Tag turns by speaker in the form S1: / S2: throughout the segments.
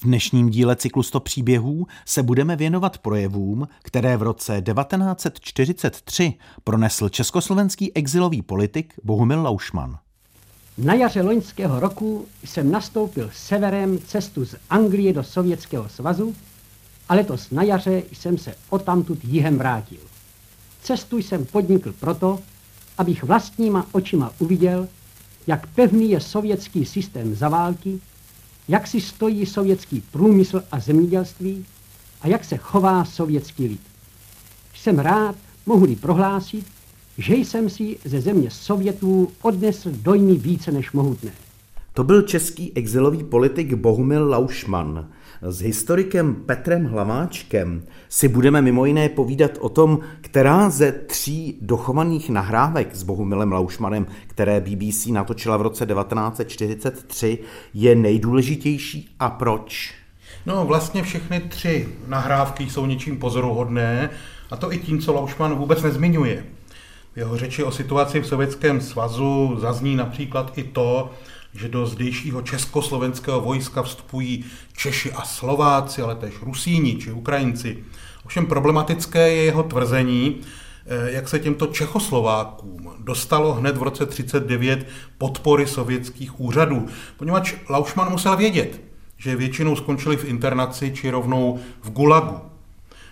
S1: V dnešním díle cyklu 100 příběhů se budeme věnovat projevům, které v roce 1943 pronesl československý exilový politik Bohumil Laušman.
S2: Na jaře loňského roku jsem nastoupil severem cestu z Anglie do Sovětského svazu a letos na jaře jsem se odtamtud jihem vrátil. Cestu jsem podnikl proto, abych vlastníma očima uviděl, jak pevný je sovětský systém za války, jak si stojí sovětský průmysl a zemědělství a jak se chová sovětský lid. Jsem rád, mohu-li prohlásit, že jsem si ze země Sovětů odnesl dojmy více než mohutné.
S1: To byl český exilový politik Bohumil Laušman. S historikem Petrem Hlaváčkem si budeme mimo jiné povídat o tom, která ze tří dochovaných nahrávek s Bohumilem Laušmanem, které BBC natočila v roce 1943, je nejdůležitější a proč?
S3: No vlastně všechny tři nahrávky jsou něčím pozoruhodné, a to i tím, co Laušman vůbec nezmiňuje. V jeho řeči o situaci v Sovětském svazu zazní například i to, že do zdejšího československého vojska vstupují Češi a Slováci, ale též Rusíni či Ukrajinci. Ovšem problematické je jeho tvrzení, eh, jak se těmto Čechoslovákům dostalo hned v roce 1939 podpory sovětských úřadů, poněvadž Laušman musel vědět, že většinou skončili v internaci či rovnou v Gulagu.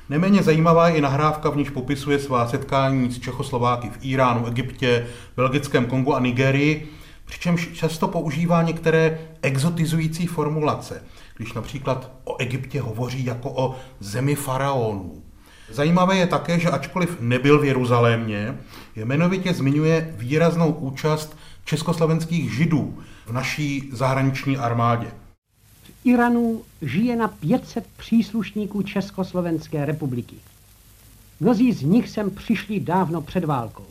S3: Neméně zajímavá je i nahrávka, v níž popisuje svá setkání s Čechoslováky v Iránu, Egyptě, Belgickém Kongu a Nigerii, přičemž často používá některé exotizující formulace, když například o Egyptě hovoří jako o zemi faraonů. Zajímavé je také, že ačkoliv nebyl v Jeruzalémě, jmenovitě zmiňuje výraznou účast československých židů v naší zahraniční armádě.
S2: V Iranu žije na 500 příslušníků Československé republiky. Mnozí z nich sem přišli dávno před válkou.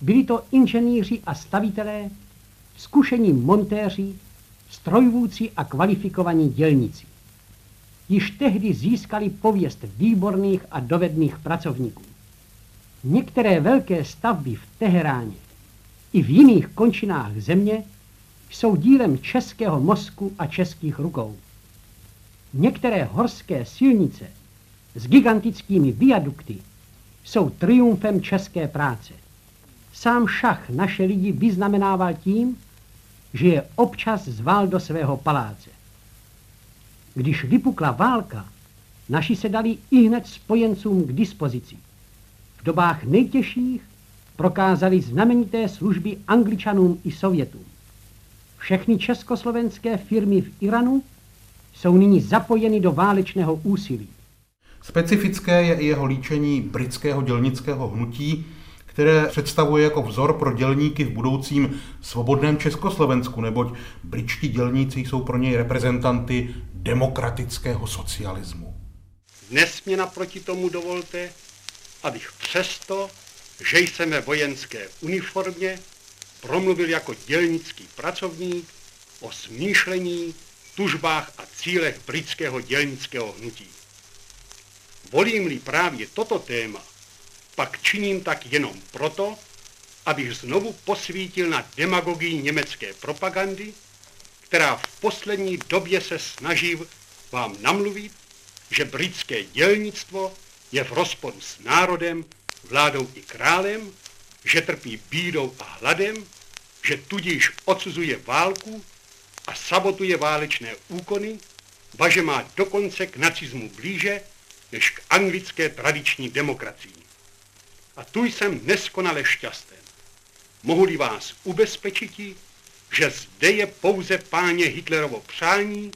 S2: Byli to inženýři a stavitelé, zkušení montéři, strojvůdci a kvalifikovaní dělníci. Již tehdy získali pověst výborných a dovedných pracovníků. Některé velké stavby v Teheráně i v jiných končinách země jsou dílem českého mozku a českých rukou. Některé horské silnice s gigantickými viadukty jsou triumfem české práce. Sám šach naše lidi vyznamenával tím, že je občas zval do svého paláce. Když vypukla válka, naši se dali i hned spojencům k dispozici. V dobách nejtěžších prokázali znamenité služby Angličanům i Sovětům. Všechny československé firmy v Iranu jsou nyní zapojeny do válečného úsilí.
S3: Specifické je i jeho líčení britského dělnického hnutí, které představuje jako vzor pro dělníky v budoucím svobodném Československu, neboť britští dělníci jsou pro něj reprezentanty demokratického socialismu.
S4: Dnes mě naproti tomu dovolte, abych přesto, že jsem ve vojenské uniformě, promluvil jako dělnický pracovník o smýšlení, tužbách a cílech britského dělnického hnutí. Volím-li právě toto téma, pak činím tak jenom proto, abych znovu posvítil na demagogii německé propagandy, která v poslední době se snaží vám namluvit, že britské dělnictvo je v rozporu s národem, vládou i králem, že trpí bídou a hladem, že tudíž odsuzuje válku a sabotuje válečné úkony, ba že má dokonce k nacismu blíže než k anglické tradiční demokracii. A tu jsem neskonale šťasten. Mohu-li vás ubezpečit, že zde je pouze páně Hitlerovo přání,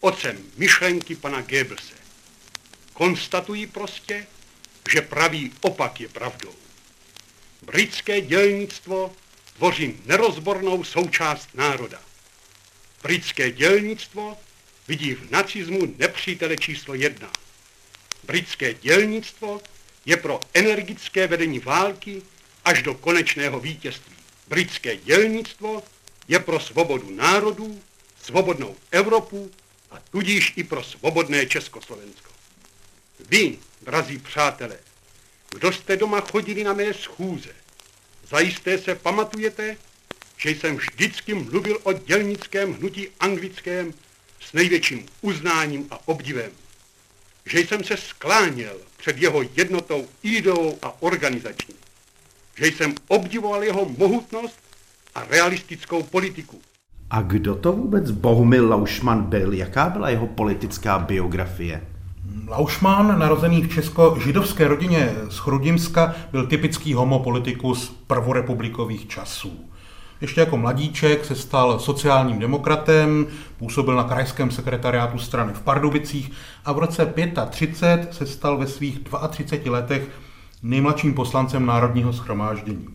S4: ocem myšlenky pana Goebbelse. Konstatuji prostě, že pravý opak je pravdou. Britské dělnictvo tvoří nerozbornou součást národa. Britské dělnictvo vidí v nacismu nepřítele číslo jedna. Britské dělnictvo je pro energické vedení války až do konečného vítězství. Britské dělnictvo je pro svobodu národů, svobodnou Evropu a tudíž i pro svobodné Československo. Vy, drazí přátelé, kdo jste doma chodili na mé schůze, zajisté se pamatujete, že jsem vždycky mluvil o dělnickém hnutí anglickém s největším uznáním a obdivem, že jsem se skláněl před jeho jednotou ideou a organizační, že jsem obdivoval jeho mohutnost a realistickou politiku.
S1: A kdo to vůbec Bohumil Laušman byl? Jaká byla jeho politická biografie?
S3: Laušman, narozený v česko-židovské rodině z Chrudimska, byl typický homopolitikus prvorepublikových časů. Ještě jako mladíček se stal sociálním demokratem, působil na krajském sekretariátu strany v Pardubicích a v roce 35 se stal ve svých 32 letech nejmladším poslancem Národního schromáždění.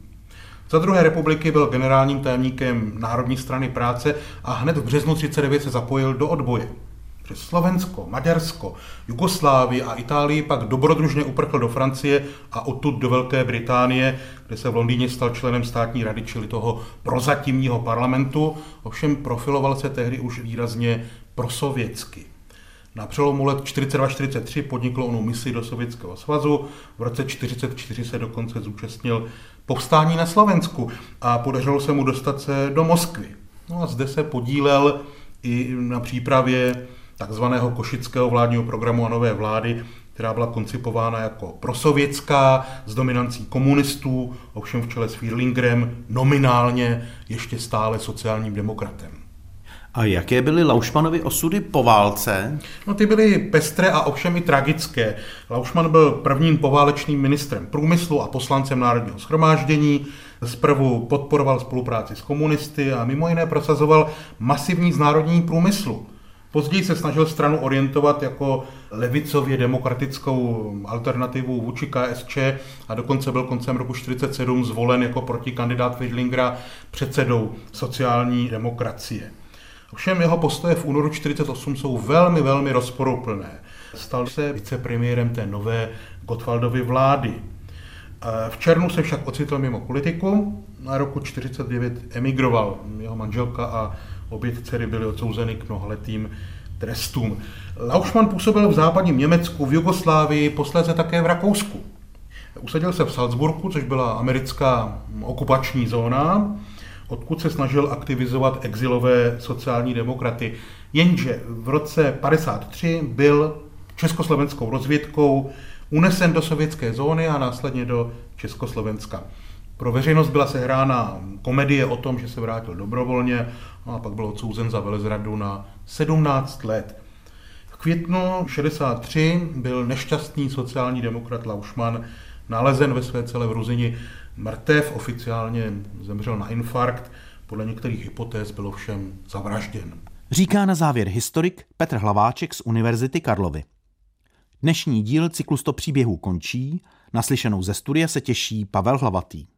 S3: Za druhé republiky byl generálním tajemníkem Národní strany práce a hned v březnu 39 se zapojil do odboje. Přes Slovensko, Maďarsko, Jugoslávii a Itálii pak dobrodružně uprchl do Francie a odtud do Velké Británie, kde se v Londýně stal členem státní rady, čili toho prozatímního parlamentu, ovšem profiloval se tehdy už výrazně prosovětsky. Na přelomu let 42-43 podnikl onu misi do Sovětského svazu, v roce 1944 se dokonce zúčastnil povstání na Slovensku a podařilo se mu dostat se do Moskvy. No a zde se podílel i na přípravě takzvaného košického vládního programu a nové vlády, která byla koncipována jako prosovětská, s dominancí komunistů, ovšem v čele s Fierlingerem, nominálně ještě stále sociálním demokratem.
S1: A jaké byly Laušmanovy osudy po válce?
S3: No ty byly pestré a ovšem i tragické. Laušman byl prvním poválečným ministrem průmyslu a poslancem Národního schromáždění. Zprvu podporoval spolupráci s komunisty a mimo jiné prosazoval masivní znárodnění průmyslu. Později se snažil stranu orientovat jako levicově demokratickou alternativu vůči KSČ a dokonce byl koncem roku 1947 zvolen jako protikandidát Fidlingera předsedou sociální demokracie. Ovšem jeho postoje v únoru 1948 jsou velmi, velmi rozporuplné. Stal se vicepremiérem té nové Gottwaldovy vlády. V červnu se však ocitl mimo politiku, na roku 1949 emigroval. Jeho manželka a obě dcery byly odsouzeny k mnohaletým trestům. Lauschmann působil v západním Německu, v Jugoslávii, posléze také v Rakousku. Usadil se v Salzburgu, což byla americká okupační zóna, odkud se snažil aktivizovat exilové sociální demokraty. Jenže v roce 53 byl československou rozvědkou unesen do sovětské zóny a následně do Československa. Pro veřejnost byla sehrána komedie o tom, že se vrátil dobrovolně a pak byl odsouzen za velezradu na 17 let. V květnu 63 byl nešťastný sociální demokrat Laušman nalezen ve své celé v Ruzini mrtev, oficiálně zemřel na infarkt, podle některých hypotéz byl ovšem zavražděn.
S1: Říká na závěr historik Petr Hlaváček z Univerzity Karlovy. Dnešní díl cyklu 100 příběhů končí, naslyšenou ze studia se těší Pavel Hlavatý.